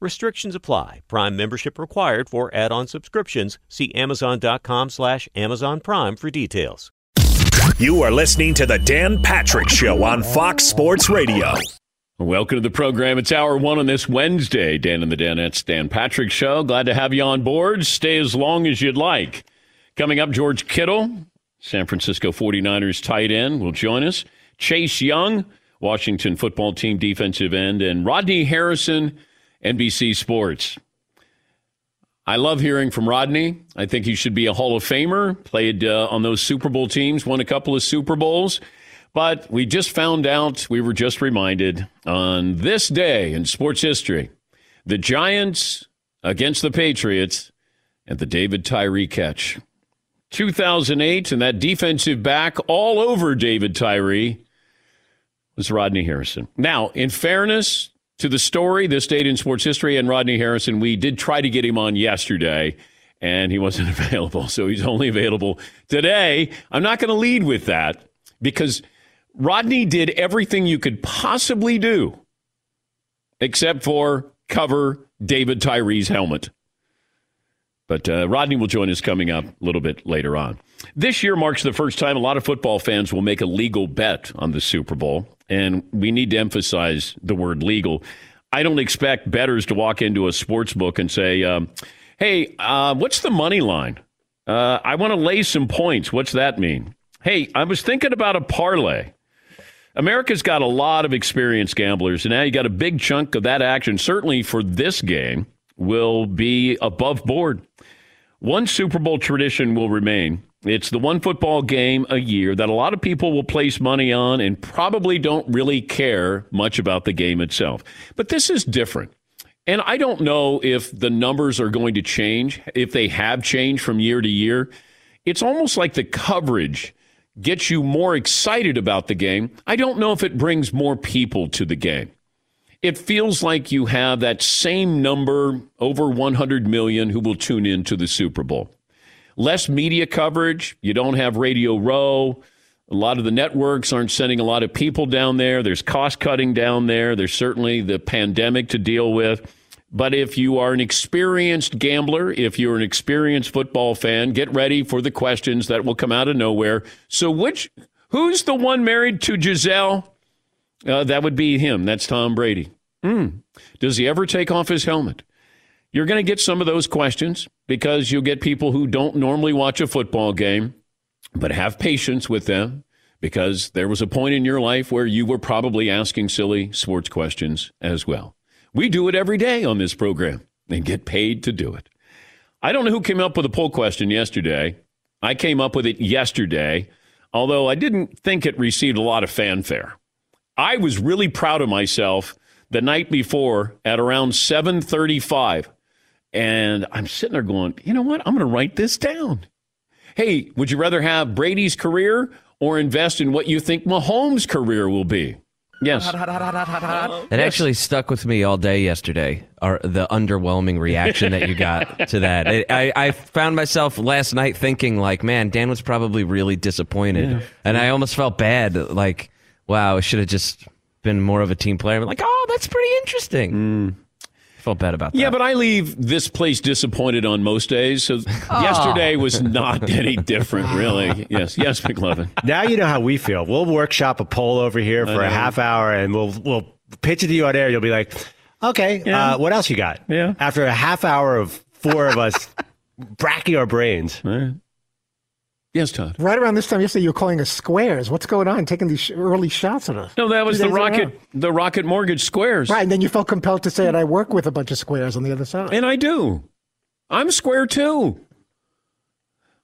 Restrictions apply. Prime membership required for add-on subscriptions. See Amazon.com slash Amazon Prime for details. You are listening to the Dan Patrick Show on Fox Sports Radio. Welcome to the program. It's hour one on this Wednesday. Dan and the Danettes, Dan Patrick Show. Glad to have you on board. Stay as long as you'd like. Coming up, George Kittle, San Francisco 49ers tight end, will join us. Chase Young, Washington football team defensive end, and Rodney Harrison, NBC Sports. I love hearing from Rodney. I think he should be a Hall of Famer. Played uh, on those Super Bowl teams, won a couple of Super Bowls. But we just found out, we were just reminded on this day in sports history, the Giants against the Patriots and the David Tyree catch. 2008, and that defensive back all over David Tyree was Rodney Harrison. Now, in fairness, to the story, this date in sports history, and Rodney Harrison. We did try to get him on yesterday, and he wasn't available. So he's only available today. I'm not going to lead with that because Rodney did everything you could possibly do except for cover David Tyree's helmet. But uh, Rodney will join us coming up a little bit later on. This year marks the first time a lot of football fans will make a legal bet on the Super Bowl and we need to emphasize the word legal. I don't expect bettors to walk into a sports book and say, um, "Hey, uh, what's the money line? Uh, I want to lay some points. What's that mean?" Hey, I was thinking about a parlay. America's got a lot of experienced gamblers, and now you got a big chunk of that action. Certainly for this game, will be above board. One Super Bowl tradition will remain it's the one football game a year that a lot of people will place money on and probably don't really care much about the game itself. But this is different. And I don't know if the numbers are going to change, if they have changed from year to year. It's almost like the coverage gets you more excited about the game. I don't know if it brings more people to the game. It feels like you have that same number, over 100 million, who will tune in to the Super Bowl less media coverage. You don't have Radio Row. A lot of the networks aren't sending a lot of people down there. There's cost cutting down there. There's certainly the pandemic to deal with. But if you are an experienced gambler, if you're an experienced football fan, get ready for the questions that will come out of nowhere. So, which who's the one married to Gisele? Uh, that would be him. That's Tom Brady. Mm. Does he ever take off his helmet? You're going to get some of those questions because you'll get people who don't normally watch a football game, but have patience with them because there was a point in your life where you were probably asking silly sports questions as well. We do it every day on this program and get paid to do it. I don't know who came up with a poll question yesterday. I came up with it yesterday, although I didn't think it received a lot of fanfare. I was really proud of myself the night before at around 735 and I'm sitting there going, you know what? I'm going to write this down. Hey, would you rather have Brady's career or invest in what you think Mahomes' career will be? Yes. It actually stuck with me all day yesterday. Or the underwhelming reaction that you got to that. It, I, I found myself last night thinking, like, man, Dan was probably really disappointed, and I almost felt bad. Like, wow, I should have just been more of a team player. I'm like, oh, that's pretty interesting. I felt bad about that. Yeah, but I leave this place disappointed on most days. So yesterday was not any different, really. Yes, yes, McLovin. Now you know how we feel. We'll workshop a poll over here for a half hour, and we'll we'll pitch it to you on air. You'll be like, "Okay, Yeah. uh, what else you got?" Yeah. After a half hour of four of us bracking our brains, Yes, Todd. Right around this time yesterday, you were calling us squares. What's going on? Taking these early shots at us. No, that was the days in a Rocket, the Rocket Mortgage Squares. Right, and then you felt compelled to say that I work with a bunch of squares on the other side. And I do. I'm square too.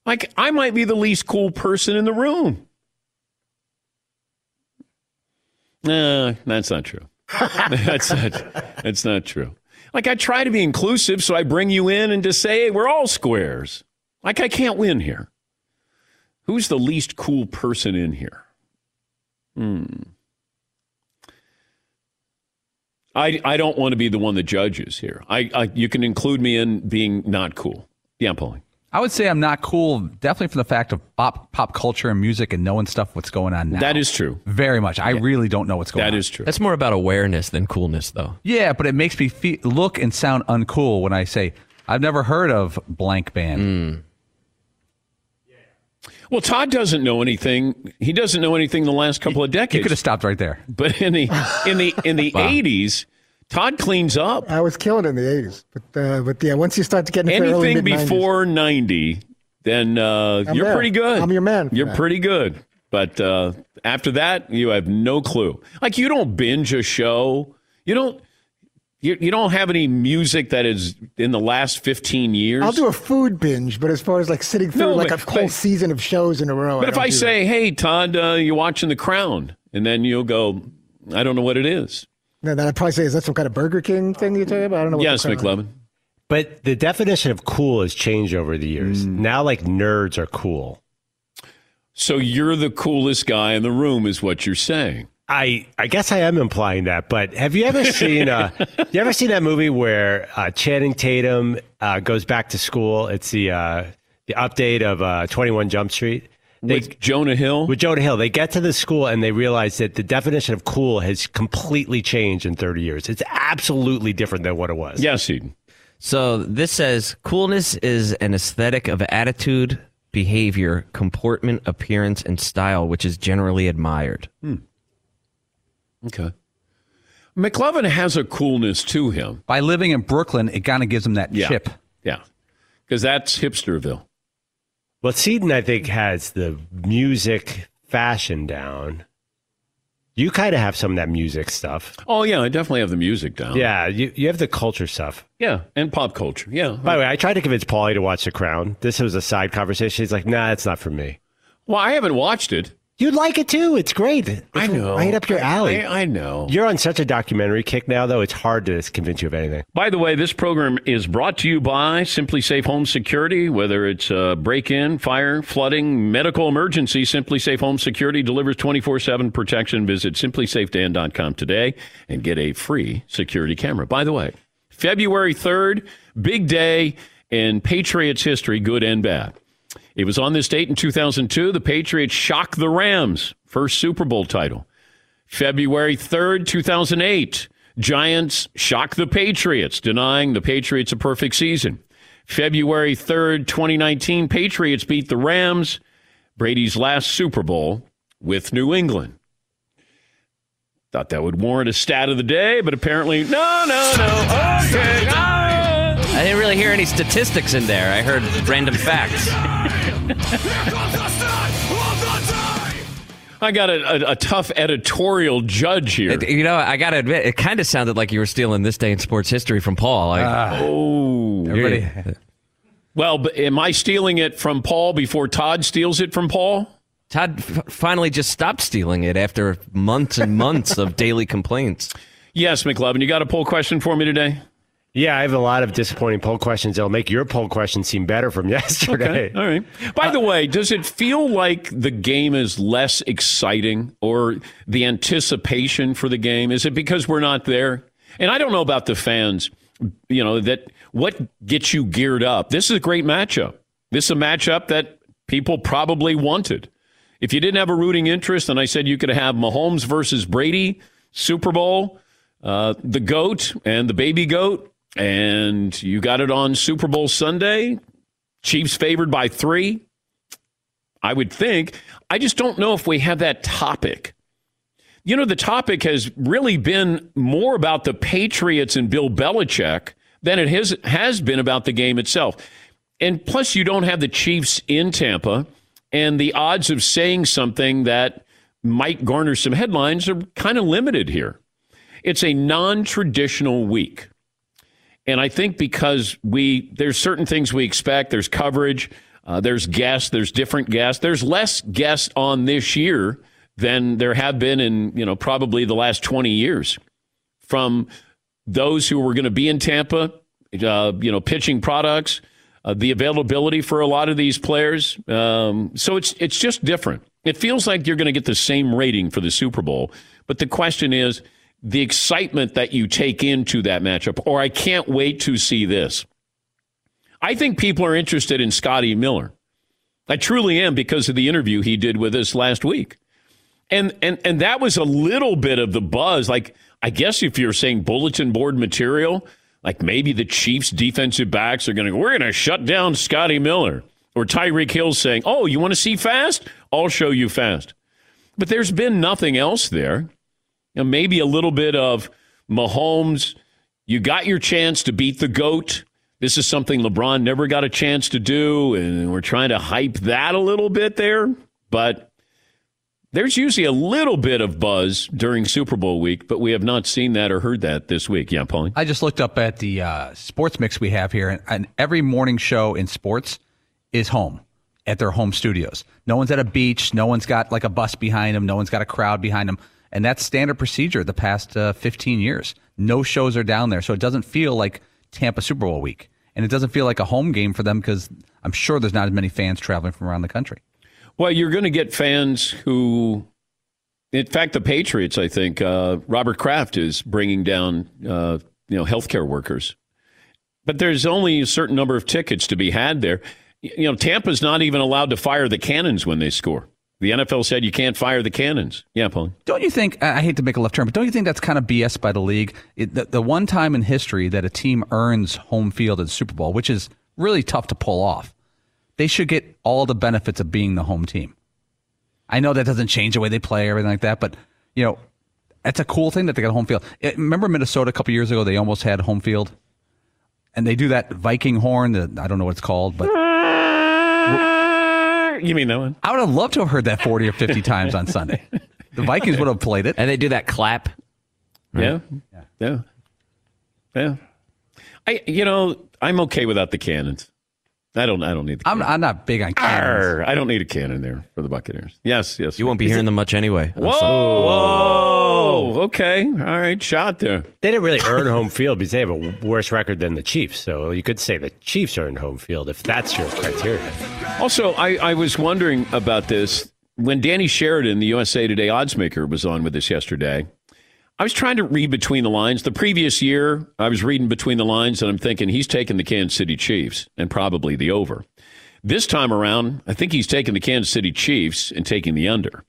Like I might be the least cool person in the room. Nah, that's not true. that's not. That's not true. Like I try to be inclusive, so I bring you in and just say, "Hey, we're all squares." Like I can't win here. Who's the least cool person in here? Hmm. I I don't want to be the one that judges here. I, I you can include me in being not cool. Yeah, Paulie. I would say I'm not cool, definitely from the fact of pop pop culture and music and knowing stuff what's going on now. That is true. very much. I really don't know what's going on. That is true. That's more about awareness than coolness, though. Yeah, but it makes me feel, look and sound uncool when I say I've never heard of blank band. Well, Todd doesn't know anything. He doesn't know anything the last couple of decades. You could have stopped right there. But in the in the in the eighties, Todd cleans up. I was killing it in the 80s. But, uh, but yeah, once you start to get into the early Anything before ninety, then uh, you're there. pretty good. I'm your man You're that. pretty good. But uh, after that, you have no clue. Like you don't binge a show. You don't. You, you don't have any music that is in the last fifteen years. I'll do a food binge, but as far as like sitting through No, like but- a whole but- season of shows in a row. But if I do that. say, "Hey, Todd, uh, you're watching The Crown," and then you'll go, "I don't know what it is." No, then I'd probably say, is that some kind of Burger King thing you're talking about? I don't know. What Yes, the crowd- McLovin. but the definition of cool has changed over the years. Now, like nerds are cool. So you're the coolest guy in the room, is what you're saying. I I guess I am implying that, but have you ever seen uh you ever seen that movie where uh, Channing Tatum uh, goes back to school? It's the uh, the update of uh, Twenty One Jump Street. They, With Jonah Hill. with Jonah Hill, they get to the school and they realize that the definition of cool has completely changed in 30 years. It's absolutely different than what it was. yes, Eden. So this says coolness is an aesthetic of attitude, behavior, comportment, appearance, and style, which is generally admired. Okay. McLovin has a coolness to him. By living in Brooklyn, it kind of gives him that Yeah. chip. Yeah. Because that's hipsterville. Well, Seton, I think, has the music fashion down. You kind of have some of that music stuff. Oh, yeah, I definitely have the music down. Yeah, you, you have the culture stuff. Yeah. And pop culture. Yeah. By the way, I tried to convince Paulie to watch The Crown. This was a side conversation. He's like, nah, it's not for me. Well, I haven't watched it. You'd like it too. It's great. It's I know. Right up your alley. I, I know. You're on such a documentary kick now, though. It's hard to convince you of anything. By the way, this program is brought to you by SimpliSafe Home Security. Whether it's uh, a break in, fire, flooding, medical emergency, SimpliSafe Home Security delivers 24 7 protection. Visit simplisafedan.com today and get a free security camera. By the way, February 3rd, big day in Patriots history, good and bad. It was on this date in 2002. The Patriots shocked the Rams, first Super Bowl title. February 3rd, 2008, Giants shock the Patriots, denying the Patriots a perfect season. February 3rd, 2019, Patriots beat the Rams, Brady's last Super Bowl with New England. Thought that would warrant a stat of the day, but apparently, no, no, no. Okay. I didn't really hear any statistics in there. I heard random facts. I got a, a, a tough editorial judge here. It- you know, I got to admit, it kind of sounded like you were stealing this day in sports history from Paul. Like, ah. oh. Everybody, Well, but am I stealing it from Paul before Todd steals it from Paul? Todd f- finally just stopped stealing it after months and months of daily complaints. Yes, McLovin. You got a poll question for me today? Yeah, I have a lot of disappointing poll questions. It'll make your poll question seem better from yesterday. Okay. All right. By the way, does it feel like the game is less exciting or the anticipation for the game? Is it because we're not there? And I don't know about the fans, you know, that what gets you geared up? This is a great matchup. This is a matchup that people probably wanted. If you didn't have a rooting interest, and I said you could have Mahomes versus Brady, Super Bowl, uh, the GOAT and the baby GOAT, and you got it on Super Bowl Sunday. Chiefs favored by three. I would think. I just don't know if we have that topic. You know, the topic has really been more about the Patriots and Bill Belichick than it has, has been about the game itself. And plus, you don't have the Chiefs in Tampa, and the odds of saying something that might garner some headlines are kind of limited here. It's a non traditional week. And I think because we there's certain things we expect, there's coverage, uh, there's guests, there's different guests, there's less guests on this year than there have been in you know probably the last 20 years from those who were going to be in Tampa, uh, you know, pitching products, uh, the availability for a lot of these players. Um, so it's it's just different. It feels like you're going to get the same rating for the Super Bowl, but the question is the excitement that you take into that matchup, or I can't wait to see this. I think people are interested in Scotty Miller. I truly am because of the interview he did with us last week. And and and that was a little bit of the buzz. Like, I guess if you're saying bulletin board material, like maybe the Chiefs defensive backs are gonna go, we're gonna shut down Scotty Miller. Or Tyreek Hill saying, Oh, you want to see fast? I'll show you fast. But there's been nothing else there know, maybe a little bit of Mahomes. You got your chance to beat the GOAT. This is something LeBron never got a chance to do, and we're trying to hype that a little bit there. But there's usually a little bit of buzz during Super Bowl week, but we have not seen that or heard that this week. Yeah, Paulie? I just looked up at the uh, sports mix we have here, and, and every morning show in sports is home at their home studios. No one's at a beach. No one's got like a bus behind them. No one's got a crowd behind them. And that's standard procedure the past uh, 15 years. No shows are down there. So it doesn't feel like Tampa Super Bowl week. And it doesn't feel like a home game for them because I'm sure there's not as many fans traveling from around the country. Well, you're going to get fans who, in fact, the Patriots, I think, uh, Robert Kraft is bringing down, uh, you know, healthcare workers. But there's only a certain number of tickets to be had there. You know, Tampa's not even allowed to fire the cannons when they score. The NFL said you can't fire the cannons. Yeah, Paul. Don't you think? I hate to make a left turn, but don't you think that's kind of BS by the league? It, the, the one time in history that a team earns home field at the Super Bowl, which is really tough to pull off, they should get all the benefits of being the home team. I know that doesn't change the way they play or everything like that, but you know, it's a cool thing that they got home field. It, remember Minnesota a couple years ago? They almost had home field, and they do that Viking horn. That I don't know what it's called, but uh, you mean that one? I would have loved to have heard that 40 or 50 times on Sunday. The Vikings would have played it. And they do that clap. Right? Yeah. Yeah. Yeah. I you know, I'm okay without the cannons. I don't I don't need the I'm, I'm not big on cannons. Arr, I don't need a cannon there for the Buccaneers. Yes, yes. You won't be hearing them much anyway. Whoa, whoa. Oh. Okay. All right. Shot there. They didn't really earn home field because they have a worse record than the Chiefs. So you could say the Chiefs earned home field if that's your criteria. Also, I, I was wondering about this when Danny Sheridan, the USA Today oddsmaker, was on with us yesterday. I was trying to read between the lines. The previous year, I was reading between the lines, and I'm thinking he's taking the Kansas City Chiefs and probably the over. This time around, I think he's taking the Kansas City Chiefs and taking the under.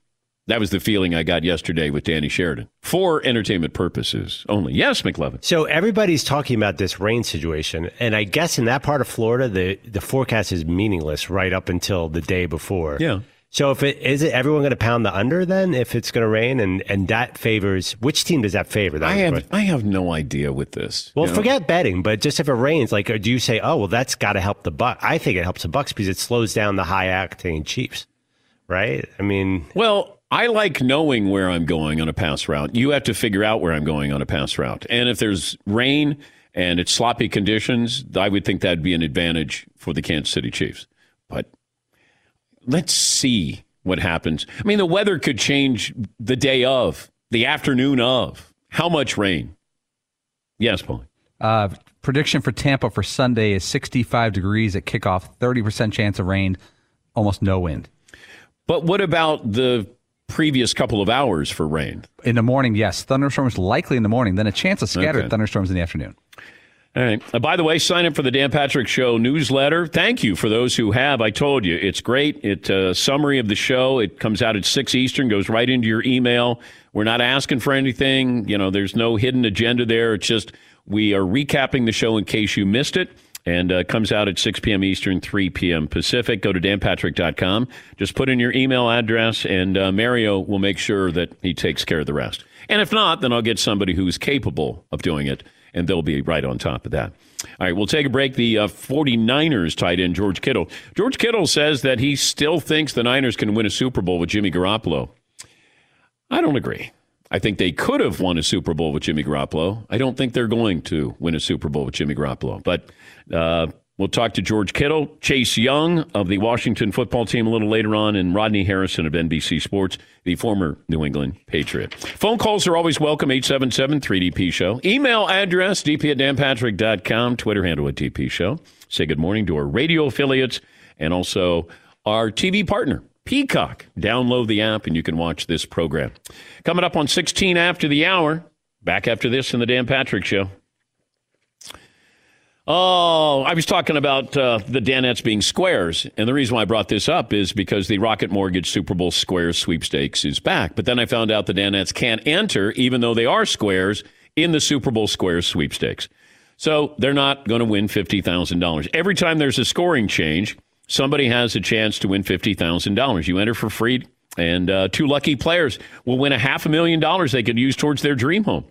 That was the feeling I got yesterday with Danny Sheridan for entertainment purposes only. Yes, McLovin. So everybody's talking about this rain situation, and I guess in that part of Florida, the the forecast is meaningless right up until the day before. Yeah. So if it is it everyone going to pound the under then if it's going to rain and and that favors which team does that favor? That I have I have no idea with this. Well, forget know? betting, but just if it rains, like do you say, oh well, that's got to help the buck? I think it helps the Bucs because it slows down the high octane Chiefs, right? I mean, well. I like knowing where I'm going on a pass route. You have to figure out where I'm going on a pass route. And if there's rain and it's sloppy conditions, I would think that'd be an advantage for the Kansas City Chiefs. But let's see what happens. I mean, the weather could change the day of, the afternoon of. How much rain? Yes, Paul. Uh, prediction for Tampa for Sunday is 65 degrees at kickoff, 30% chance of rain, almost no wind. But what about the previous couple of hours for rain? In the morning, yes. Thunderstorms likely in the morning, then a chance of scattered Okay. thunderstorms in the afternoon. All right. Uh, by the way, sign up for the Dan Patrick Show newsletter. Thank you for those who have. I told you it's great. It's a summary of the show. It comes out at six Eastern, goes right into your email. We're not asking for anything. You know, there's no hidden agenda there. It's just we are recapping the show in case you missed it. And uh, comes out at 6 p.m. Eastern, 3 p.m. Pacific. Go to danpatrick.com. Just put in your email address, and uh, Mario will make sure that he takes care of the rest. And if not, then I'll get somebody who's capable of doing it, and they'll be right on top of that. All right, we'll take a break. The uh, 49ers tight end, George Kittle. George Kittle says that he still thinks the Niners can win a Super Bowl with Jimmy Garoppolo. I don't agree. I think they could have won a Super Bowl with Jimmy Garoppolo. I don't think they're going to win a Super Bowl with Jimmy Garoppolo. But uh, we'll talk to George Kittle, Chase Young of the Washington football team a little later on, and Rodney Harrison of NBC Sports, the former New England Patriot. Phone calls are always welcome, 877 3DP Show. Email address, dp at danpatrick.com, Twitter handle at DP Show. Say good morning to our radio affiliates and also our TV partner, Peacock. Download the app and you can watch this program. Coming up on 16 after the hour, back after this in the Dan Patrick Show. Oh, I was talking about uh, the Danettes being squares. And the reason why I brought this up is because the Rocket Mortgage Super Bowl Squares sweepstakes is back. But then I found out the Danettes can't enter, even though they are squares, in the Super Bowl Squares sweepstakes. So they're not going to win $50,000. Every time there's a scoring change, somebody has a chance to win $50,000. You enter for free, and uh, two lucky players will win a half a million dollars they could use towards their dream home.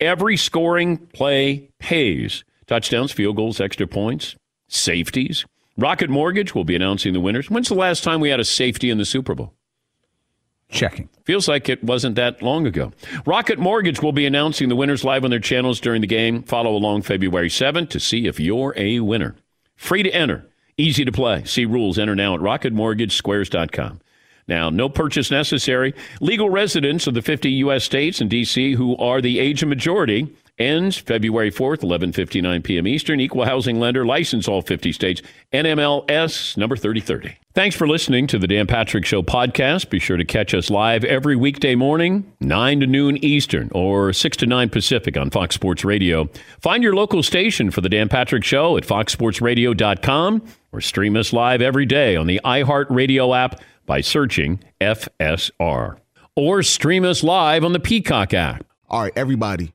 Every scoring play pays. Touchdowns, field goals, extra points, safeties. Rocket Mortgage will be announcing the winners. When's the last time we had a safety in the Super Bowl? Checking. Feels like it wasn't that long ago. Rocket Mortgage will be announcing the winners live on their channels during the game. Follow along February 7th to see if you're a winner. Free to enter, easy to play. See rules. Enter now at rocketmortgagesquares.com. Now, no purchase necessary. Legal residents of the 50 U.S. states and D.C. who are the age of majority ends February 4th, 11:59 p.m. Eastern. Equal housing lender, license all 50 states. NMLS number 3030. Thanks for listening to the Dan Patrick Show podcast. Be sure to catch us live every weekday morning, 9 to noon Eastern or 6 to 9 Pacific on Fox Sports Radio. Find your local station for the Dan Patrick Show at foxsportsradio.com or stream us live every day on the iHeartRadio app by searching FSR. Or stream us live on the Peacock app. All right, everybody,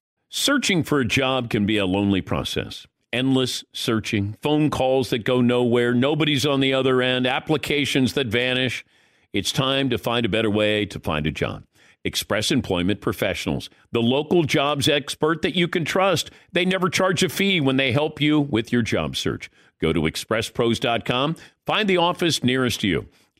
Searching for a job can be a lonely process. Endless searching, phone calls that go nowhere, nobody's on the other end, applications that vanish. It's time to find a better way to find a job. Express Employment Professionals, the local jobs expert that you can trust. They never charge a fee when they help you with your job search. Go to expresspros.com, find the office nearest to you.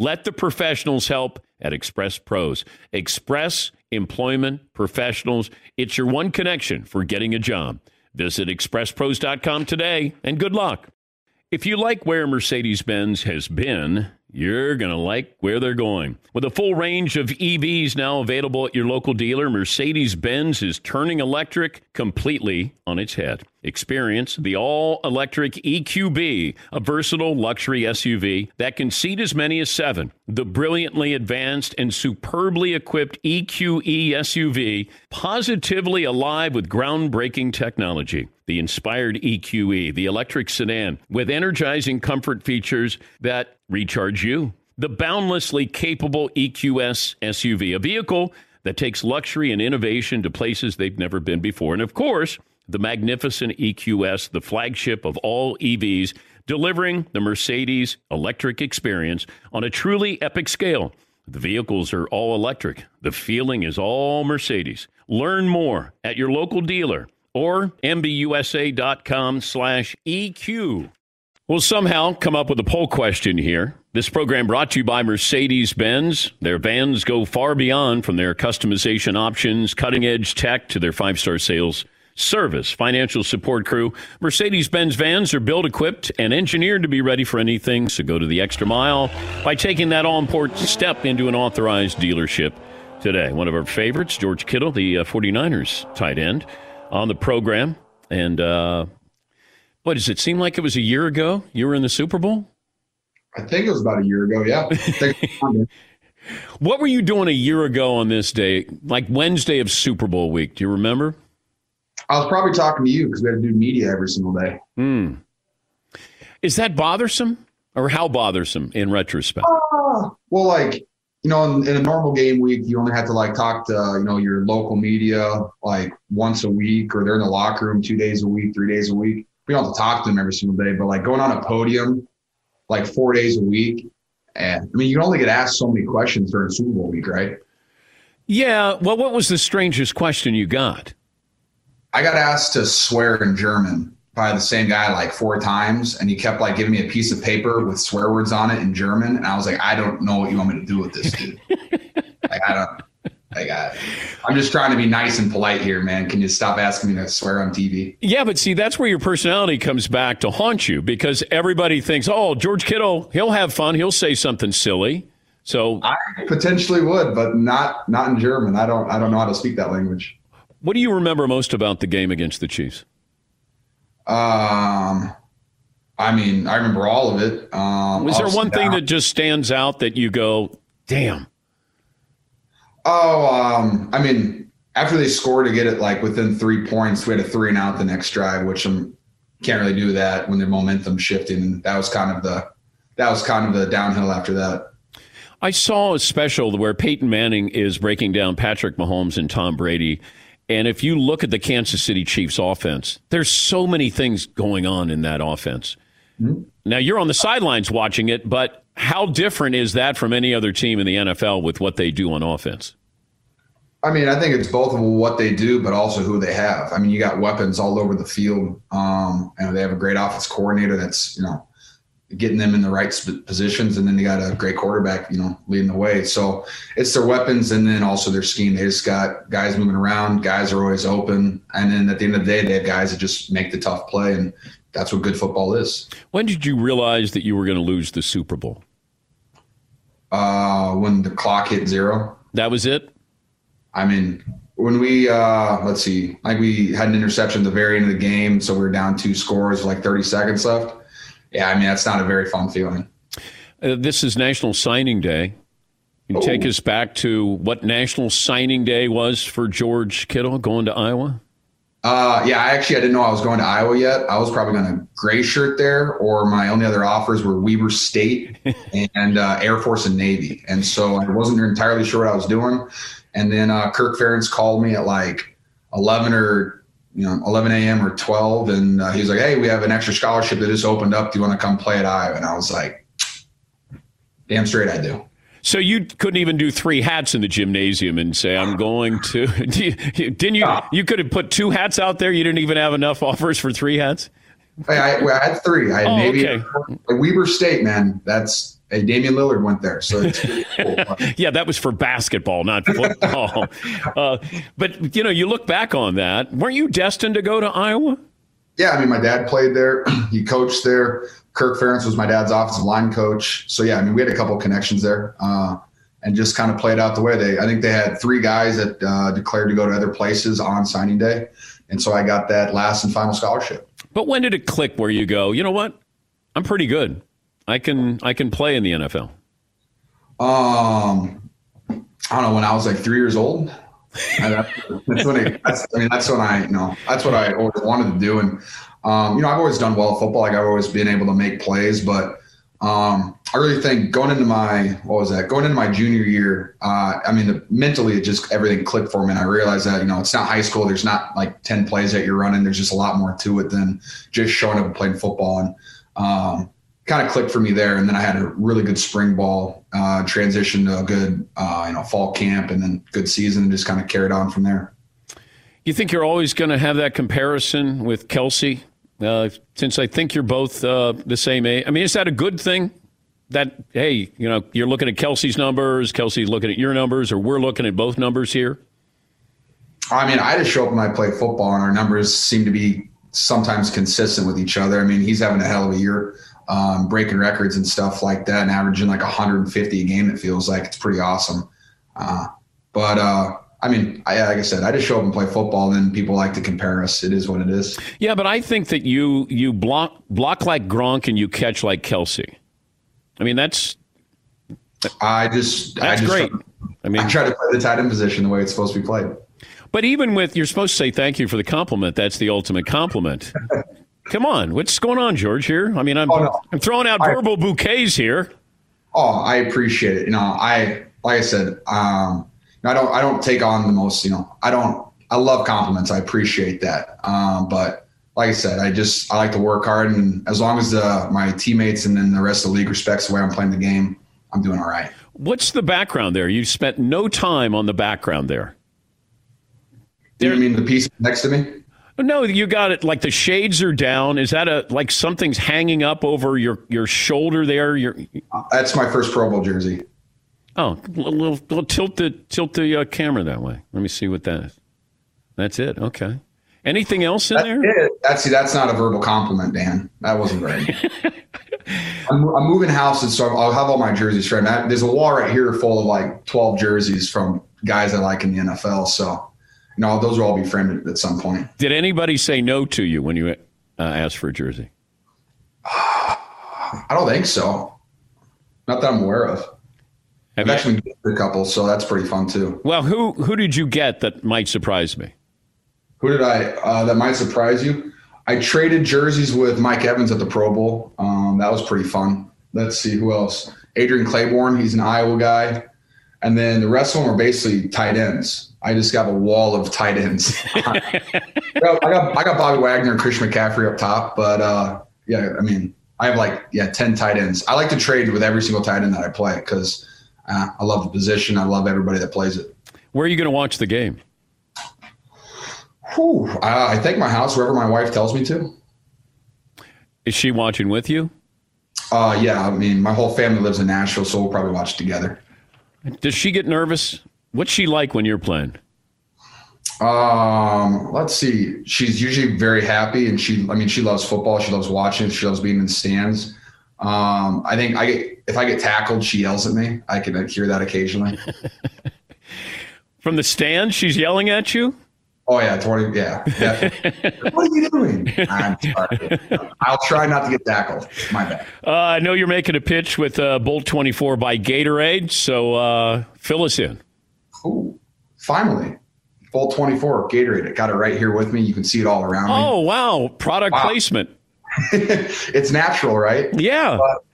Let the professionals help at Express Pros. Express Employment Professionals. It's your one connection for getting a job. Visit expresspros.com today and good luck. If you like where Mercedes Benz has been, you're going to like where they're going. With a full range of EVs now available at your local dealer, Mercedes Benz is turning electric completely on its head. Experience the all electric EQB, a versatile luxury SUV that can seat as many as seven. The brilliantly advanced and superbly equipped EQE SUV, positively alive with groundbreaking technology. The inspired EQE, the electric sedan, with energizing comfort features that recharge you. The boundlessly capable EQS SUV, a vehicle that takes luxury and innovation to places they've never been before. And of course, the magnificent EQS, the flagship of all EVs, delivering the Mercedes electric experience on a truly epic scale. The vehicles are all electric. The feeling is all Mercedes. Learn more at your local dealer or mbusa.com slash EQ. We'll somehow come up with a poll question here. This program brought to you by Mercedes Benz. Their vans go far beyond from their customization options, cutting edge tech to their five star sales service, financial support crew. Mercedes Benz vans are built, equipped, and engineered to be ready for anything. So go to the extra mile by taking that all important step into an authorized dealership today. One of our favorites, George Kittle, the uh, 49ers tight end, on the program. And uh, what does it seem like it was a year ago you were in the Super Bowl? I think it was about a year ago, yeah. what were you doing a year ago on this day, like Wednesday of Super Bowl week? Do you remember? I was probably talking to you because we had to do media every single day. Hmm. Is that bothersome, or how bothersome in retrospect? Uh, well, like you know, in, in, a normal game week, you only have to like talk to you know your local media like once a week, or they're in the locker room two days a week, three days a week. We don't have to talk to them every single day, but like going on a podium like four days a week, and I mean, you can only get asked so many questions during Super Bowl week, right? Yeah. Well, what was the strangest question you got? I got asked to swear in German by the same guy like four times, and he kept like giving me a piece of paper with swear words on it in German, and I was like, I don't know what you want me to do with this, dude. like I don't. Like I, I'm just trying to be nice and polite here, man. Can you stop asking me to swear on TV? Yeah, but see, that's where your personality comes back to haunt you because everybody thinks, oh, George Kittle, he'll have fun, he'll say something silly. So I potentially would, but not not in German. I don't I don't know how to speak that language. What do you remember most about the game against the Chiefs? Um, I mean, I remember all of it. Um, Was there one thing that just stands out that you go, damn? Oh, um, I mean, after they scored to get it like within three points, we had a three and out the next drive, which I can't really do that when the momentum shifting. That was kind of the that was kind of the downhill after that. I saw a special where Peyton Manning is breaking down Patrick Mahomes and Tom Brady and if you look at the Kansas City Chiefs offense, there's so many things going on in that offense. Mm-hmm. Now you're on the sidelines watching it, but how different is that from any other team in the NFL with what they do on offense? I mean, I think it's both of what they do, but also who they have. I mean, you got weapons all over the field, um, and they have a great offense coordinator that's you know getting them in the right positions, and then they got a great quarterback, you know, leading the way. So it's their weapons, and then also their scheme. They just got guys moving around, guys are always open, and then at the end of the day, they have guys that just make the tough play, and that's what good football is. When did you realize that you were going to lose the Super Bowl? Uh, when the clock hit zero. That was it. I mean, when we uh, let's see, like we had an interception at the very end of the game, so we were down two scores, like 30 seconds left yeah, I mean, that's not a very fun feeling. Uh, this is National Signing Day. You take us back to what National Signing Day was for George Kittle going to Iowa. Uh, yeah, I actually I didn't know I was going to Iowa yet. I was probably going to gray shirt there, or my only other offers were Weber State and uh, Air Force and Navy, and so I wasn't entirely sure what I was doing. And then uh, Kirk Ferentz called me at like eleven or you know 11 a.m. or 12, and uh, he was like, "Hey, we have an extra scholarship that just opened up. Do you want to come play at Iowa?" And I was like, "Damn straight, I do." So you couldn't even do three hats in the gymnasium and say, "I'm going to." Didn't you? You could have put two hats out there. You didn't even have enough offers for three hats. I, I, I had three. I had Oh, Navy, okay. Weber State, man. That's hey, Damian Lillard went there, so cool. Yeah, that was for basketball, not football. uh, but you know, you look back on that. Weren't you destined to go to Iowa? Yeah, I mean, my dad played there. he coached there. Kirk Ferentz was my dad's offensive line coach. So yeah, I mean, we had a couple of connections there, uh, and just kind of played out the way they. I think they had three guys that uh, declared to go to other places on signing day, and so I got that last and final scholarship. But when did it click where you go, you know what? I'm pretty good. I can I can play in the NFL. Um, I don't know when I was like three years old. That's when it, that's, I mean, that's when I, you know, that's what I always wanted to do. And, um, you know, I've always done well at football. Like I've always been able to make plays, but, um, I really think going into my, what was that? Going into my junior year, uh, I mean, the, mentally it just, everything clicked for me. And I realized that, you know, it's not high school. There's not like 10 plays that you're running. There's just a lot more to it than just showing up and playing football. And, um, kind of clicked for me there. And then I had a really good spring ball, uh, transition to a good, uh, you know, fall camp and then good season and just kind of carried on from there. You think you're always going to have that comparison with Kelce? Uh, since I think you're both uh, the same age. I mean, is that a good thing? That hey, you know, you're looking at Kelce's numbers, Kelce's looking at your numbers, or we're looking at both numbers here. I mean, I just show up and I play football, and our numbers seem to be sometimes consistent with each other. I mean, he's having a hell of a year, um, breaking records and stuff like that, and averaging like 150 a game. It feels like it's pretty awesome. Uh, but uh, I mean, I, like I said, I just show up and play football, and then people like to compare us. It is what it is. Yeah, but I think that you you block block like Gronk and you catch like Kelce. I mean, that's I just that's I just great. Try, I mean, I try to play the tight end position the way it's supposed to be played. But even with you're supposed to say thank you for the compliment. That's the ultimate compliment. Come on, what's going on, George? Here, I mean, I'm Oh, no. I'm throwing out I- verbal bouquets here. Oh, I appreciate it. You know, I like I said, um, I don't I don't take on the most. You know, I don't. I love compliments. I appreciate that. Um, but like I said, I just I like to work hard, and as long as the, my teammates and then the rest of the league respects the way I'm playing the game, I'm doing all right. What's the background there? You spent no time on the background there. Do you mean the piece next to me? No, you got it. Like the shades are down. Is that a like something's hanging up over your your shoulder there? Your That's my first Pro Bowl jersey. oh, little, little, tilt the tilt the uh, camera that way. Let me see what that is. That's it. Okay. Anything else in there? It- That's see, that's not a verbal compliment, Dan. That wasn't right. I'm, I'm moving houses, so I'll have all my jerseys framed. I- There's a wall right here full of like 12 jerseys from guys I like in the NFL. So, you know, those will all be framed at some point. Did anybody say no to you when you uh, asked for a jersey? I don't think so. Not that I'm aware of. I've you- actually been a couple, so that's pretty fun too. Well, who who did you get that might surprise me? Who did I uh, that might surprise you? I traded jerseys with Mike Evans at the Pro Bowl. Um, that was pretty fun. Let's see who else. Adrian Clayborn, he's an Iowa guy, and then the rest of them are basically tight ends. I just got a wall of tight ends. I got I got Bobby Wagner and Christian McCaffrey up top, but uh, yeah, I mean I have like yeah ten tight ends. I like to trade with every single tight end that I play because uh, I love the position. I love everybody that plays it. Where are you going to watch the game? Whew, uh, I think my house, wherever my wife tells me to. Is she watching with you? Uh, yeah, I mean, my whole family lives in Nashville, so we'll probably watch together. Does she get nervous? What's she like when you're playing? Um, let's see. She's usually very happy, and she, I mean, she loves football. She loves watching. She loves being in the stands. Um, I think I get if I get tackled, she yells at me. I can hear that occasionally. From the stands, she's yelling at you. Oh yeah, twenty. Yeah. what are you doing? I'm sorry. I'll try not to get tackled. My bad. Uh, I know you're making a pitch with uh, Bolt 24 by Gatorade, so uh, fill us in. Ooh, finally, Bolt 24 Gatorade. I got it right here with me. You can see it all around me. Oh wow, product wow. placement. it's natural, right? Yeah. But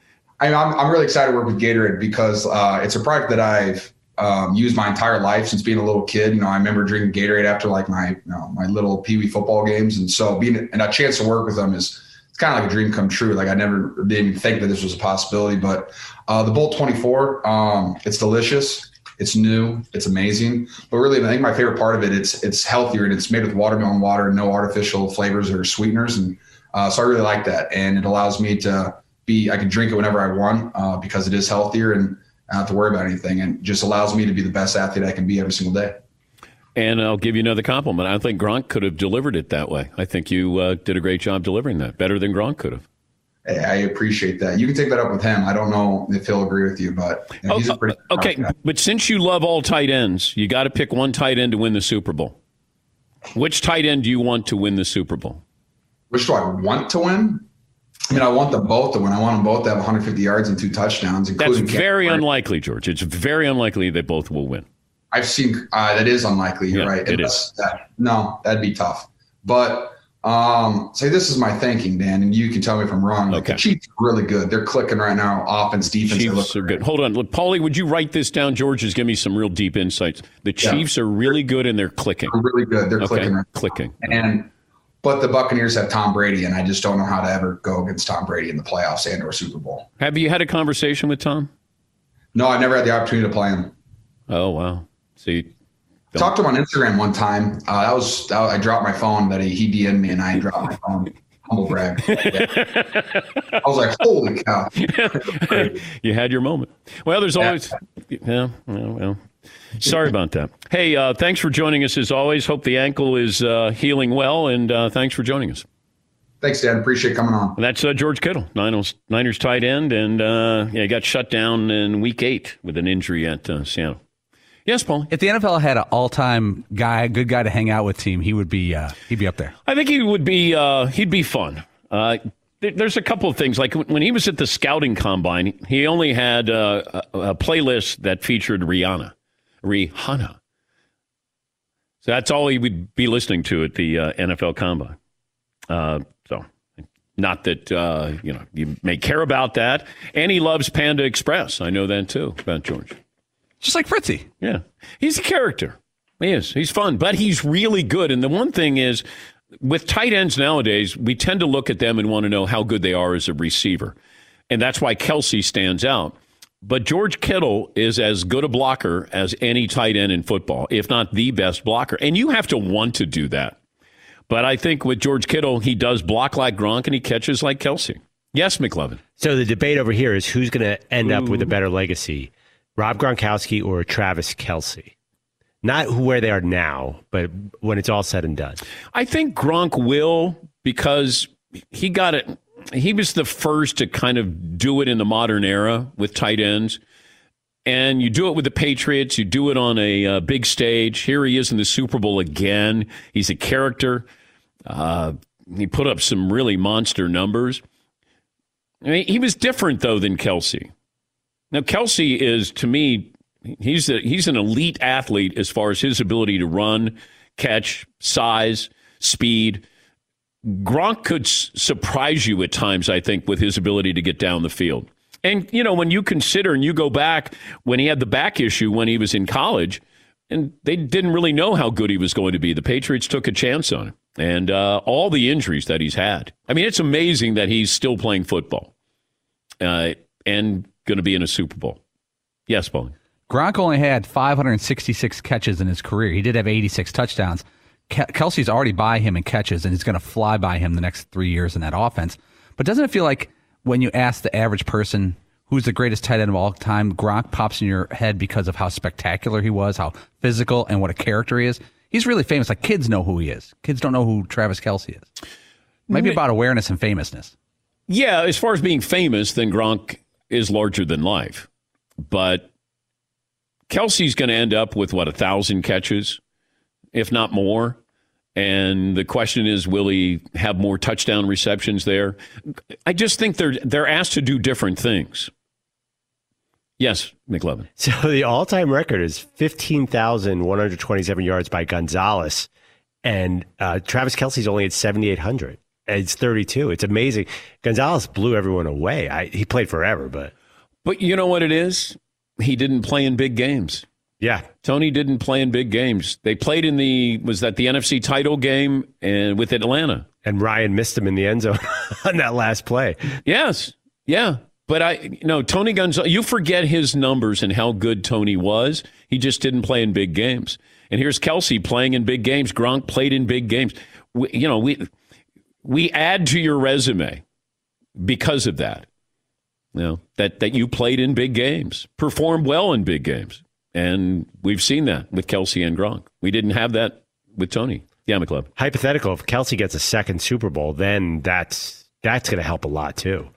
I'm, I'm really excited to work with Gatorade because uh, it's a product that I've um, used my entire life since being a little kid. You know, I remember drinking Gatorade after like my you know, my little Pee Wee football games, and so being and a chance to work with them is it's kind of like a dream come true. Like I never didn't even think that this was a possibility, but uh, the Bolt 24, um, it's delicious. It's new. It's amazing. But really, I think my favorite part of it, it's it's healthier and it's made with watermelon water, no artificial flavors or sweeteners, and uh, so I really like that. And it allows me to be I can drink it whenever I want uh, because it is healthier and I don't have to worry about anything, and just allows me to be the best athlete I can be every single day. And I'll give you another compliment. I don't think Gronk could have delivered it that way. I think you uh, did a great job delivering that, better than Gronk could have. I appreciate that. You can take that up with him. I don't know if he'll agree with you, but you know, oh, he's a pretty okay. Guy. But since you love all tight ends, you got to pick one tight end to win the Super Bowl. Which tight end do you want to win the Super Bowl? Which do I want to win? I mean, I want them both to win. I want them both to have 150 yards and two touchdowns. That's very unlikely, George. It's very unlikely they both will win. I've seen uh, that is unlikely. You're yeah, right. It is. That, no, that'd be tough. But um, say this is my thinking, Dan, and you can tell me if I'm wrong. Okay. The Chiefs are really good. They're clicking right now. Offense, defense. Chiefs are good. Hold on, Look, Paulie. Would you write this down? George is giving me some real deep insights. The Chiefs yeah. are really good and they're clicking. They're really good. They're okay. clicking. Right clicking. And but the Buccaneers have Tom Brady, and I just don't know how to ever go against Tom Brady in the playoffs and or Super Bowl. Have you had a conversation with Tom? No, I never had the opportunity to play him. Oh wow! See, talked to him on Instagram one time. Uh, that was that, I dropped my phone, but he, he DM'd me, and I dropped my phone. Humble brag. Yeah. I was like, holy cow! you had your moment. Well, there's always yeah. well, well Sorry about that. Hey, uh, thanks for joining us as always. Hope the ankle is uh, healing well, and uh, thanks for joining us. Thanks, Dan. Appreciate coming on. And that's uh, George Kittle, Niners, Niners tight end, and uh, yeah, he got shut down in Week Eight with an injury at uh, Seattle. Yes, Paul. If the NFL had an all-time guy, good guy to hang out with team, he would be he'd be up there. I think he would be. he'd be fun. There's a couple of things. Like when he was at the scouting combine, he only had a, a playlist that featured Rihanna. Rihanna. So that's all he would be listening to at the uh, NFL Combine. Uh, so, not that uh, you know you may care about that. And he loves Panda Express. I know that too about George. Just like Fritzy. Yeah, he's a character. He is. He's fun, but he's really good. And the one thing is, with tight ends nowadays, we tend to look at them and want to know how good they are as a receiver, and that's why Kelce stands out. But George Kittle is as good a blocker as any tight end in football, if not the best blocker. And you have to want to do that. But I think with George Kittle, he does block like Gronk and he catches like Kelce. Yes, McLovin. So the debate over here is who's going to end Ooh. up with a better legacy, Rob Gronkowski or Travis Kelce? Not where they are now, but when it's all said and done. I think Gronk will because he got it he was the first to kind of do it in the modern era with tight ends. And you do it with the Patriots. You do it on a uh, big stage. Here he is in the Super Bowl again. He's a character. Uh, he put up some really monster numbers. I mean, he was different though than Kelce. Now Kelce is to me, he's a, he's an elite athlete as far as his ability to run, catch, size, speed. Gronk could surprise you at times, I think, with his ability to get down the field. And, you know, when you consider and you go back when he had the back issue when he was in college, and they didn't really know how good he was going to be. The Patriots took a chance on him and uh, all the injuries that he's had. I mean, it's amazing that he's still playing football uh, and going to be in a Super Bowl. Yes, Paul. Gronk only had 566 catches in his career. He did have 86 touchdowns. Kelce's already by him in catches, and he's going to fly by him the next three years in that offense. But doesn't it feel like when you ask the average person who's the greatest tight end of all time, Gronk pops in your head because of how spectacular he was, how physical, and what a character he is? He's really famous. Like kids know who he is. Kids don't know who Travis Kelce is. Maybe about awareness and famousness. Yeah, as far as being famous, then Gronk is larger than life. But Kelce's going to end up with what a thousand catches if not more. And the question is, will he have more touchdown receptions there? I just think they're they're asked to do different things. Yes, McLovin. So the all-time record is 15,127 yards by Gonzalez, and uh, Travis Kelce's only at 7,800. It's 32. It's amazing. Gonzalez blew everyone away. I, he played forever, but But you know what it is? He didn't play in big games. yeah, Tony didn't play in big games. They played in the was that the NFC title game and with Atlanta. and Ryan missed him in the end zone on that last play. Yes. Yeah. But I you know Tony Gonzalez you forget his numbers and how good Tony was. He just didn't play in big games. And here's Kelce playing in big games. Gronk played in big games. We, you know, we we add to your resume because of that. You know, that that you played in big games, performed well in big games. And we've seen that with Kelce and Gronk. We didn't have that with Tony. Yeah, McClub. Hypothetical, if Kelce gets a second Super Bowl, then that's that's going to help a lot too.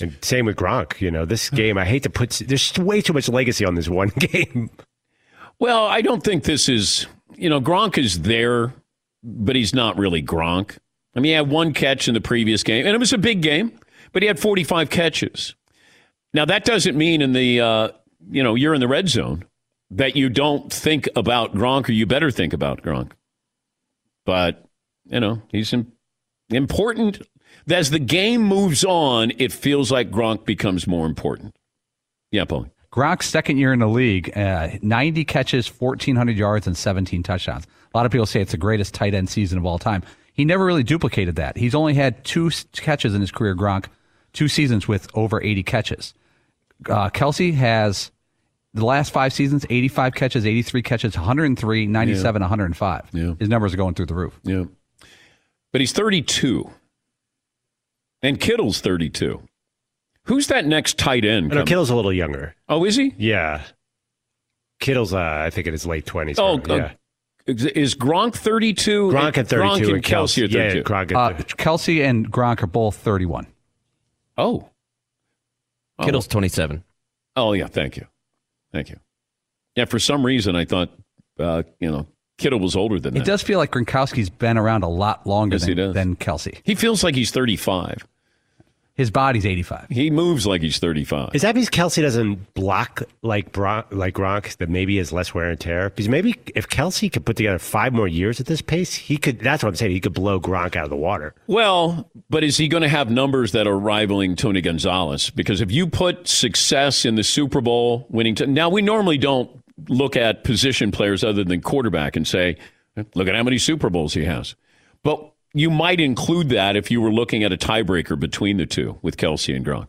And same with Gronk. You know, this game, I hate to put. There's way too much legacy on this one game. Well, I don't think this is, you know, Gronk is there, but he's not really Gronk. I mean, he had one catch in the previous game, and it was a big game, but he had 45 catches. Now, that doesn't mean in the, uh, you know, you're in the red zone that you don't think about Gronk or you better think about Gronk. But, you know, he's im- important. As the game moves on, it feels like Gronk becomes more important. Yeah, Paul. Gronk's second year in the league, uh, 90 catches, 1,400 yards, and 17 touchdowns. A lot of people say it's the greatest tight end season of all time. He never really duplicated that. He's only had two catches in his career, Gronk, two seasons with over 80 catches. Uh, Kelce has the last five seasons 85 catches, 83 catches, 103, 97, 105. Yeah. His numbers are going through the roof. Yeah. But he's 32. And Kittle's 32. Who's that next tight end? No. Kittle's a little younger. Oh, is he? Yeah, Kittle's, uh, I think in his late twenties. Oh, yeah. Uh, Is is Gronk 32? Gronk at 32 Gronk and and Kelce are Kelce- yeah, 32. Gronk at Uh, Kelce and Gronk are both 31. Oh. Oh. Kittle's 27. Oh, yeah. Thank you. Thank you. Yeah, for some reason, I thought, uh, you know, Kittle was older than It that. does feel like Gronkowski's been around a lot longer Yes, he than, does. than Kelce. He feels like he's 35. His body's 85. He moves like he's 35. Is that because Kelce doesn't block like Bron- like Gronk? That maybe he has less wear and tear. Because maybe if Kelce could put together five more years at this pace, he could. That's what I'm saying. He could blow Gronk out of the water. Well, but is he going to have numbers that are rivaling Tony Gonzalez? Because if you put success in the Super Bowl winning, t- now we normally don't look at position players other than quarterback and say, look at how many Super Bowls he has. But you might include that if you were looking at a tiebreaker between the two with Kelce and Gronk.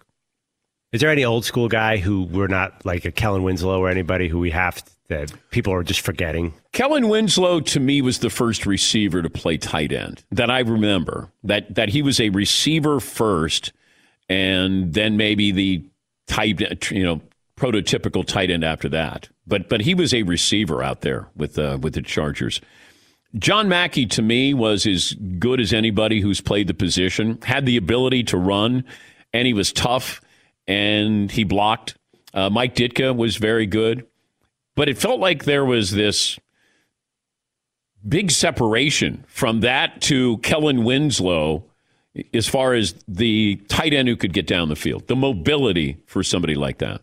Is there any old school guy who we're not like a Kellen Winslow or anybody who we have that people are just forgetting? Kellen Winslow to me was the first receiver to play tight end that I remember. That that he was a receiver first, and then maybe the type you know prototypical tight end after that. But but he was a receiver out there with uh, with the Chargers. John Mackey to me was as good as anybody who's played the position. Had the ability to run, and he was tough, and he blocked. Uh, Mike Ditka was very good, but it felt like there was this big separation from that to Kellen Winslow as far as the tight end who could get down the field, the mobility for somebody like that.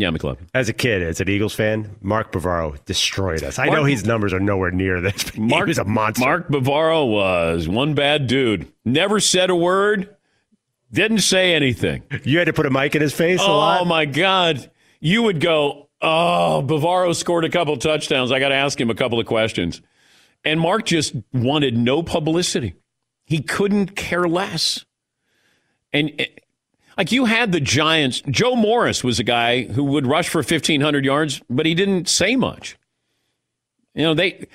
Yeah, McLovin. As a kid, as an Eagles fan, Mark Bavaro destroyed us. I Mark- know his numbers are nowhere near this. Mark was a monster. Mark Bavaro was one bad dude. Never said a word. Didn't say anything. You had to put a mic in his face a lot. Oh my God! You would go. Oh, Bavaro scored a couple touchdowns. I got to ask him a couple of questions. And Mark just wanted no publicity. He couldn't care less. And eh, like you had the Giants, Joe Morris was a guy who would rush for 1,500 yards, but he didn't say much. You know, they,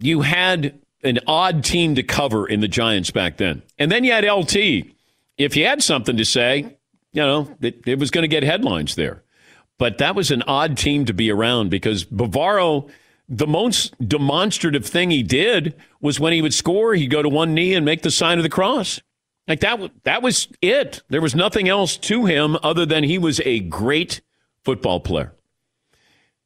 you had an odd team to cover in the Giants back then. And then you had LT. If you had something to say, you know, it, it was going to get headlines there. But that was an odd team to be around because Bavaro, the most demonstrative thing he did was when he would score, he'd go to one knee and make the sign of the cross. Like that, that was it. There was nothing else to him other than he was a great football player.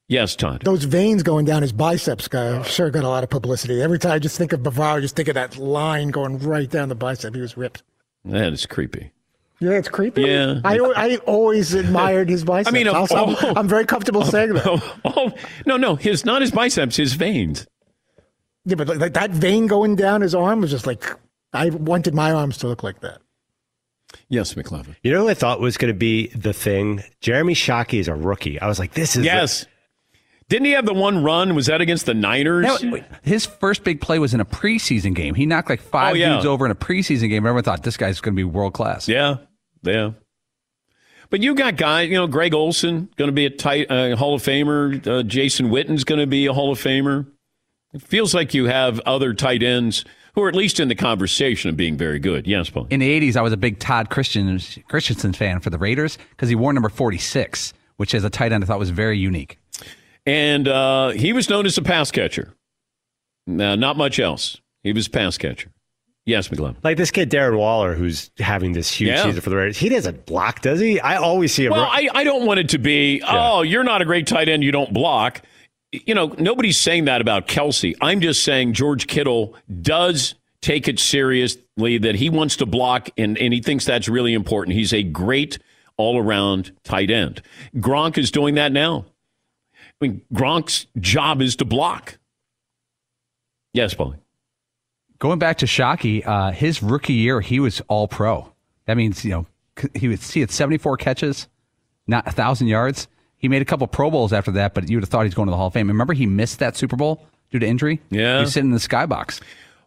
Yes, Todd. Those veins going down his biceps guy sure got a lot of publicity. Every time I just think of Bavaro, I just think of that line going right down the bicep. He was ripped. That is creepy. Yeah, it's creepy. Yeah. I, I always admired his biceps. I mean, Also, I'm- I'm, very comfortable saying that. Oh, no, no, his not his biceps, his veins. Yeah, but like that vein going down his arm was just like I wanted my arms to look like that. Yes, McLovin. You know who I thought was going to be the thing? Jeremy Shockey is a rookie. I was like, this is. Yes. Didn't he have the one run? Was that against the Niners? No, his first big play was in a preseason game. He knocked like five Oh, yeah. dudes over in a preseason game. Everyone thought this guy's going to be world class. Yeah, yeah. But you got guys, you know, Greg Olsen going to be a tight uh, Hall of Famer. Uh, Jason Witten's going to be a Hall of Famer. It feels like you have other tight ends who are at least in the conversation of being very good. Yes, Paul. In the 80s, I was a big Todd Christian, Christensen fan for the Raiders because he wore number 46, which as a tight end I thought was very unique. And uh, he was known as a pass catcher. Now, not much else. He was a pass catcher. Yes, McGlynn. Like this kid, Darren Waller, who's having this huge Yeah. season for the Raiders. He doesn't block, does he? I always see him. Well, I, I don't want it to be, oh, you're not a great tight end, you don't block. You know, nobody's saying that about Kelce. I'm just saying George Kittle does take it seriously that he wants to block and, and he thinks that's really important. He's a great all around tight end. Gronk is doing that now. I mean, Gronk's job is to block. Yes, Paulie. Going back to Shockey, uh, his rookie year, he was all pro. That means, you know, he would see had 74 catches, not 1,000 yards. He made a couple Pro Bowls after that, but you would have thought he's going to the Hall of Fame. Remember, he missed that Super Bowl due to injury? Yeah. he's sitting in the skybox.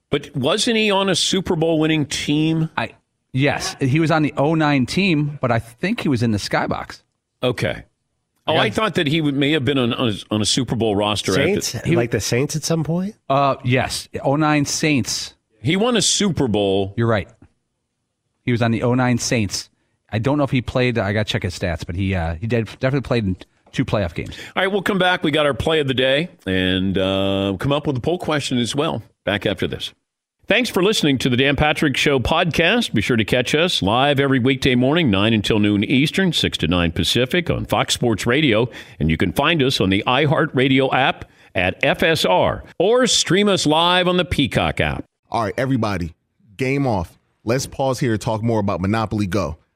But wasn't he on a Super Bowl winning team? I Yes, he was on the 09 team, but I think he was in the skybox. Okay. Oh, I thought that he would, may have been on, on, a, on a Super Bowl roster. Saints, At the, like the Saints at some point. Uh, yes, 09 Saints. He won a Super Bowl. You're right. He was on the 09 Saints. I don't know if he played. I got to check his stats, but he uh, he did, definitely played in two playoff games. All right, we'll come back. We got our play of the day and uh, come up with a poll question as well. Back after this. Thanks for listening to the Dan Patrick Show podcast. Be sure to catch us live every weekday morning, 9 until noon Eastern, 6 to 9 Pacific on Fox Sports Radio. And you can find us on the iHeartRadio app at FSR or stream us live on the Peacock app. All right, everybody, game off. Let's pause here to talk more about Monopoly Go.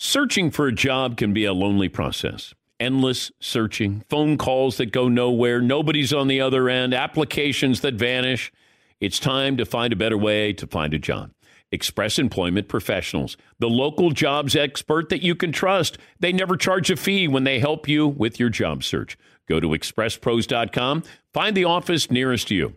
Searching for a job can be a lonely process. Endless searching, phone calls that go nowhere, nobody's on the other end, applications that vanish. It's time to find a better way to find a job. Express Employment Professionals, the local jobs expert that you can trust. They never charge a fee when they help you with your job search. Go to expresspros.com, find the office nearest to you.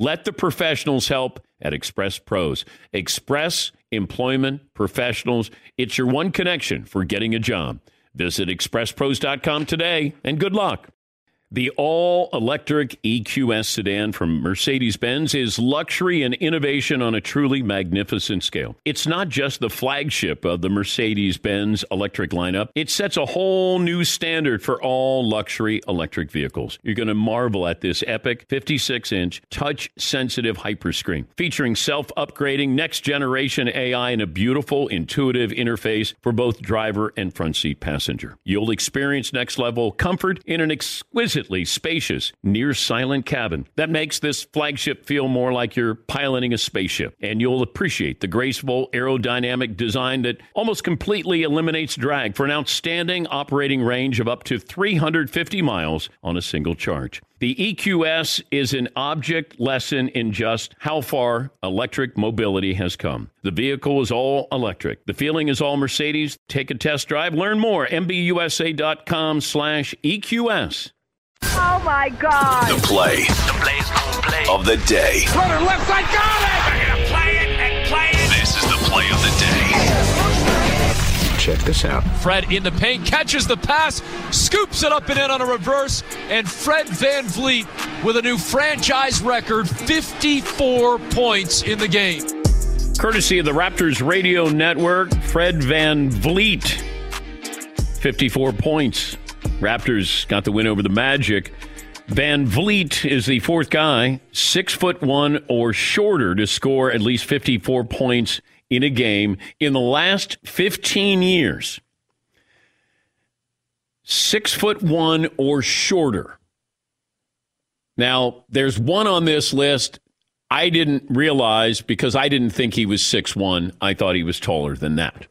Let the professionals help at Express Pros. Express Employment Professionals. It's your one connection for getting a job. Visit expresspros.com today and good luck. The all electric EQS sedan from Mercedes Benz is luxury and innovation on a truly magnificent scale. It's not just the flagship of the Mercedes Benz electric lineup, it sets a whole new standard for all luxury electric vehicles. You're going to marvel at this epic 56 inch touch sensitive hyperscreen featuring self upgrading next generation AI and a beautiful intuitive interface for both driver and front seat passenger. You'll experience next level comfort in an exquisite spacious, near silent cabin that makes this flagship feel more like you're piloting a spaceship. And you'll appreciate the graceful aerodynamic design that almost completely eliminates drag for an outstanding operating range of up to 350 miles on a single charge. The EQS is an object lesson in just how far electric mobility has come. The vehicle is all electric. The feeling is all Mercedes. Take a test drive. Learn more. MBUSA.com slash EQS. Oh my God. The play. The play's gonna play. Of the day. Runner left side, got it! We're gonna play it and play it. This is the play of the day. Check this out. Fred in the paint, catches the pass, scoops it up and in on a reverse, and Fred VanVleet with a new franchise record 54 points in the game. Courtesy of the Raptors Radio Network, Fred VanVleet, 54 points. Raptors got the win over the Magic. VanVleet is the fourth guy, six foot one or shorter, to score at least 54 points in a game in the last 15 years. Six foot one or shorter. Now, there's one on this list I didn't realize because I didn't think he was six one. I thought he was taller than that.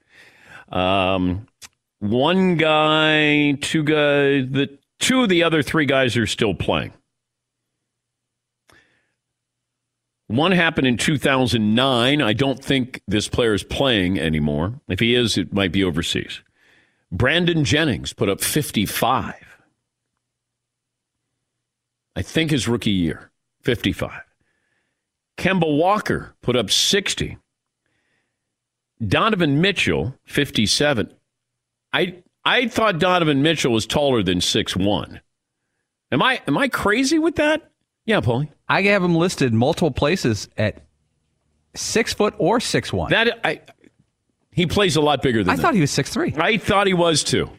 Um, one guy, two guys, the two of the other three guys are still playing. One happened in 2009. I don't think this player is playing anymore. If he is, it might be overseas. Brandon Jennings put up 55. I think his rookie year, 55. Kemba Walker put up 60. Donovan Mitchell, 57. I I thought Donovan Mitchell was taller than six one. Am I am I crazy with that? Yeah, Paulie. I have him listed multiple places at six foot or six one. That I he plays a lot bigger than I that. thought he was six three. I thought he was too.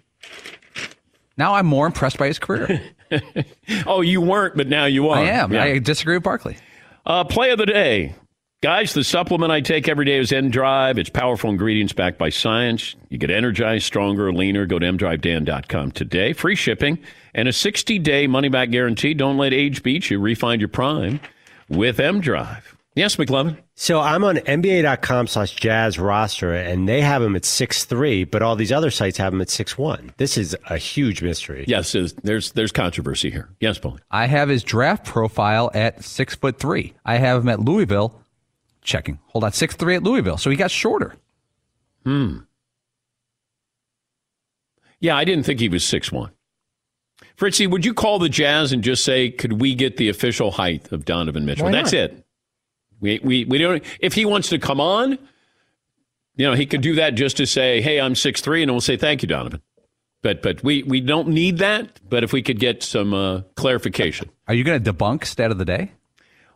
Now I'm more impressed by his career. oh, you weren't, but now you are. I am. Yeah. I disagree with Barkley. Uh, play of the day. Guys, the supplement I take every day is M Drive. It's powerful ingredients backed by science. You get energized, stronger, leaner. Go to mdrivedan.com today. Free shipping and a 60 day money back guarantee. Don't let age beat you. Refine your prime with M Drive. Yes, McLovin. So I'm on NBA.com slash jazz roster, and they have him at six three, but all these other sites have him at six one. This is a huge mystery. Yes, there's there's controversy here. Yes, Paul. I have his draft profile at six foot three. I have him at Louisville checking. Hold on, six three at Louisville, so he got shorter. Hmm. Yeah, I didn't think he was six one. Fritzy, would you call the Jazz and just say, could we get the official height of Donovan Mitchell? Why That's not? it. We, we, we don't, if he wants to come on, you know, he could do that just to say, hey, I'm six three, and we'll say, thank you, Donovan. But, but we, we don't need that. But if we could get some uh, clarification. Are you going to debunk stat of the day?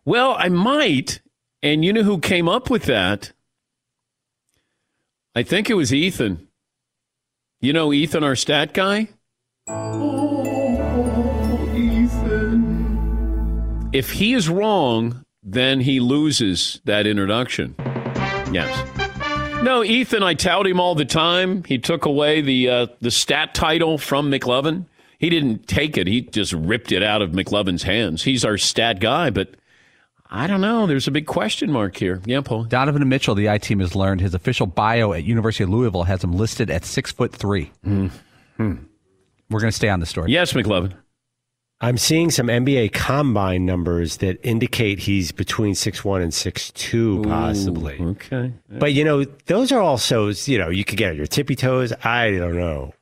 Well, I might. And you know who came up with that? I think it was Ethan. You know Ethan, our stat guy? Oh, Ethan. If he is wrong, then he loses that introduction. Yes. No, Ethan, I tout him all the time. He took away the uh, the stat title from McLovin. He didn't take it. He just ripped it out of McLovin's hands. He's our stat guy, but I don't know. There's a big question mark here. Yeah, Paul. Donovan Mitchell, the I team has learned his official bio at University of Louisville has him listed at six foot three. Hmm. We're going to stay on the story. Yes, McLovin. I'm seeing some NBA combine numbers that indicate he's between six one and six two, possibly. okay. But you know, those are also you know you could get on your tippy toes. I don't know.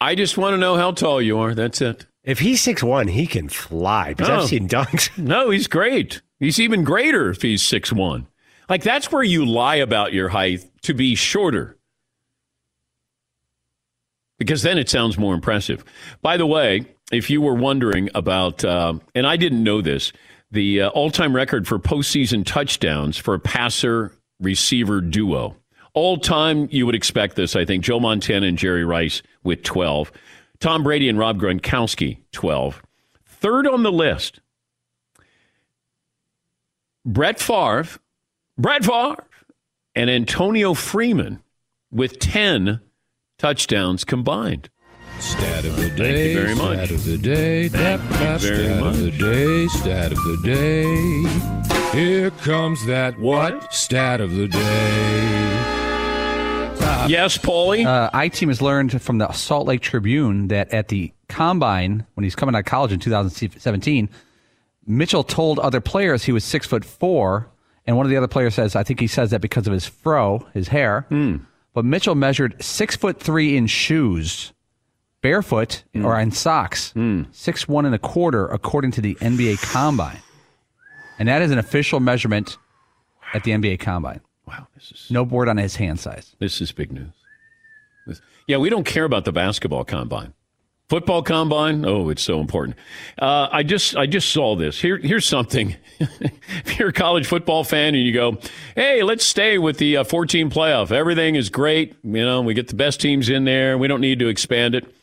I just want to know how tall you are. That's it. If he's six one, he can fly. Because Oh. I've seen dunks. No, he's great. He's even greater if he's six one. Like that's where you lie about your height to be shorter. Because then it sounds more impressive. By the way, if you were wondering about, uh, and I didn't know this, the uh, all time record for postseason touchdowns for a passer receiver duo. All time, you would expect this, I think. Joe Montana and Jerry Rice with 12. Tom Brady and Rob Gronkowski, 12. Third on the list, Brett Favre, Brett Favre, and Antonio Freeman with 10 touchdowns combined. Stat of the day. Thank you very much. Stat of the day. Thank Tap, you tap, stat much. of the day. Stat of the day. Here comes that what? Stat of the day. Uh, yes, Paulie. Uh, I team has learned from the Salt Lake Tribune that at the combine when he's coming out of college in 2017, Mitchell told other players he was six foot four, and one of the other players says, I think he says that because of his fro, his hair. Hmm. But Mitchell measured six foot three in shoes, barefoot hmm. or in socks, hmm. six one and a quarter, according to the NBA Combine, and that is an official measurement at the NBA Combine. Wow, this is no board on his hand size. This is big news. This- yeah, we don't care about the basketball combine. Football combine, oh, it's so important. Uh, I just I just saw this. Here, here's something. if you're a college football fan and you go, hey, let's stay with the uh, 14 playoff. Everything is great. You know, we get the best teams in there. We don't need to expand it.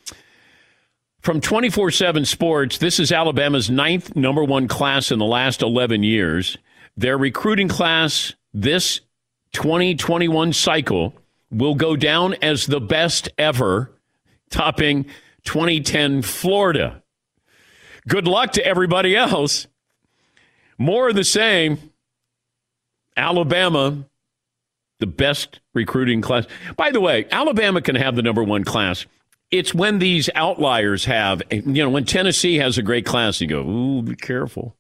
From 24 7 Sports, this is Alabama's ninth number one class in the last 11 years. Their recruiting class this 2021 cycle will go down as the best ever, topping 2010 Florida. Good luck to everybody else. More of the same. Alabama, the best recruiting class. By the way, Alabama can have the number one class. It's when these outliers have, you know, when Tennessee has a great class, you go, ooh, be careful.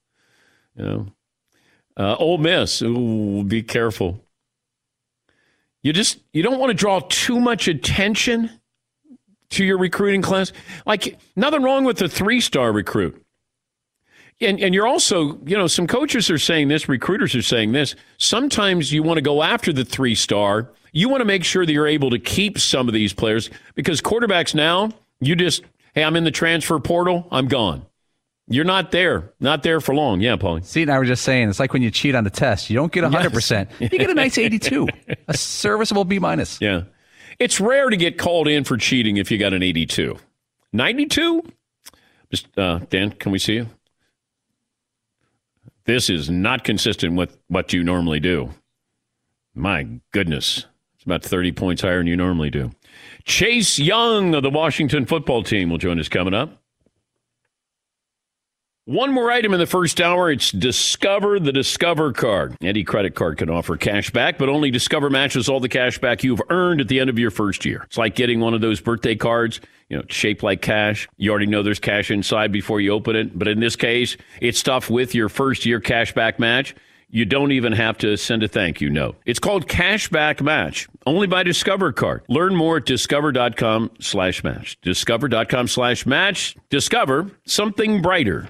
You know, uh, Ole Miss, ooh, be careful. You just you don't want to draw too much attention to your recruiting class. Like nothing wrong with the three star recruit. And and you're also, you know, some coaches are saying this, recruiters are saying this. Sometimes you want to go after the three star. You want to make sure that you're able to keep some of these players because quarterbacks now, you just, hey, I'm in the transfer portal, I'm gone. You're not there, not there for long. Yeah, Paulie. See, and I was just saying, it's like when you cheat on the test. You don't get 100%. You get a nice 82, a serviceable B minus. Yeah. It's rare to get called in for cheating if you got an 82. 92? Just, uh, Dan, can we see you? This is not consistent with what you normally do. My goodness. It's about 30 points higher than you normally do. Chase Young of the Washington football team will join us coming up. One more item in the first hour. It's Discover the Discover card. Any credit card can offer cash back, but only Discover matches all the cash back you've earned at the end of your first year. It's like getting one of those birthday cards, you know, shaped like cash. You already know there's cash inside before you open it. But in this case, it's stuff with your first year cash back match. You don't even have to send a thank you note. It's called Cashback Match, only by Discover Card. Learn more at discover.com slash match. Discover.com slash match. Discover something brighter.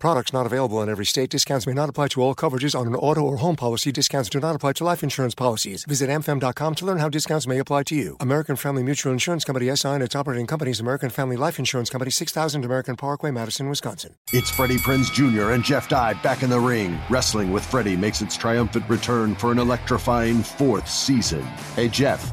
Products not available in every state. Discounts may not apply to all coverages on an auto or home policy. Discounts do not apply to life insurance policies. Visit amfam.com to learn how discounts may apply to you. American Family Mutual Insurance Company SI and its operating companies American Family Life Insurance Company 6000 American Parkway, Madison, Wisconsin. It's Freddie Prinze Jr. and Jeff Dye back in the ring. Wrestling with Freddie makes its triumphant return for an electrifying fourth season. Hey Jeff,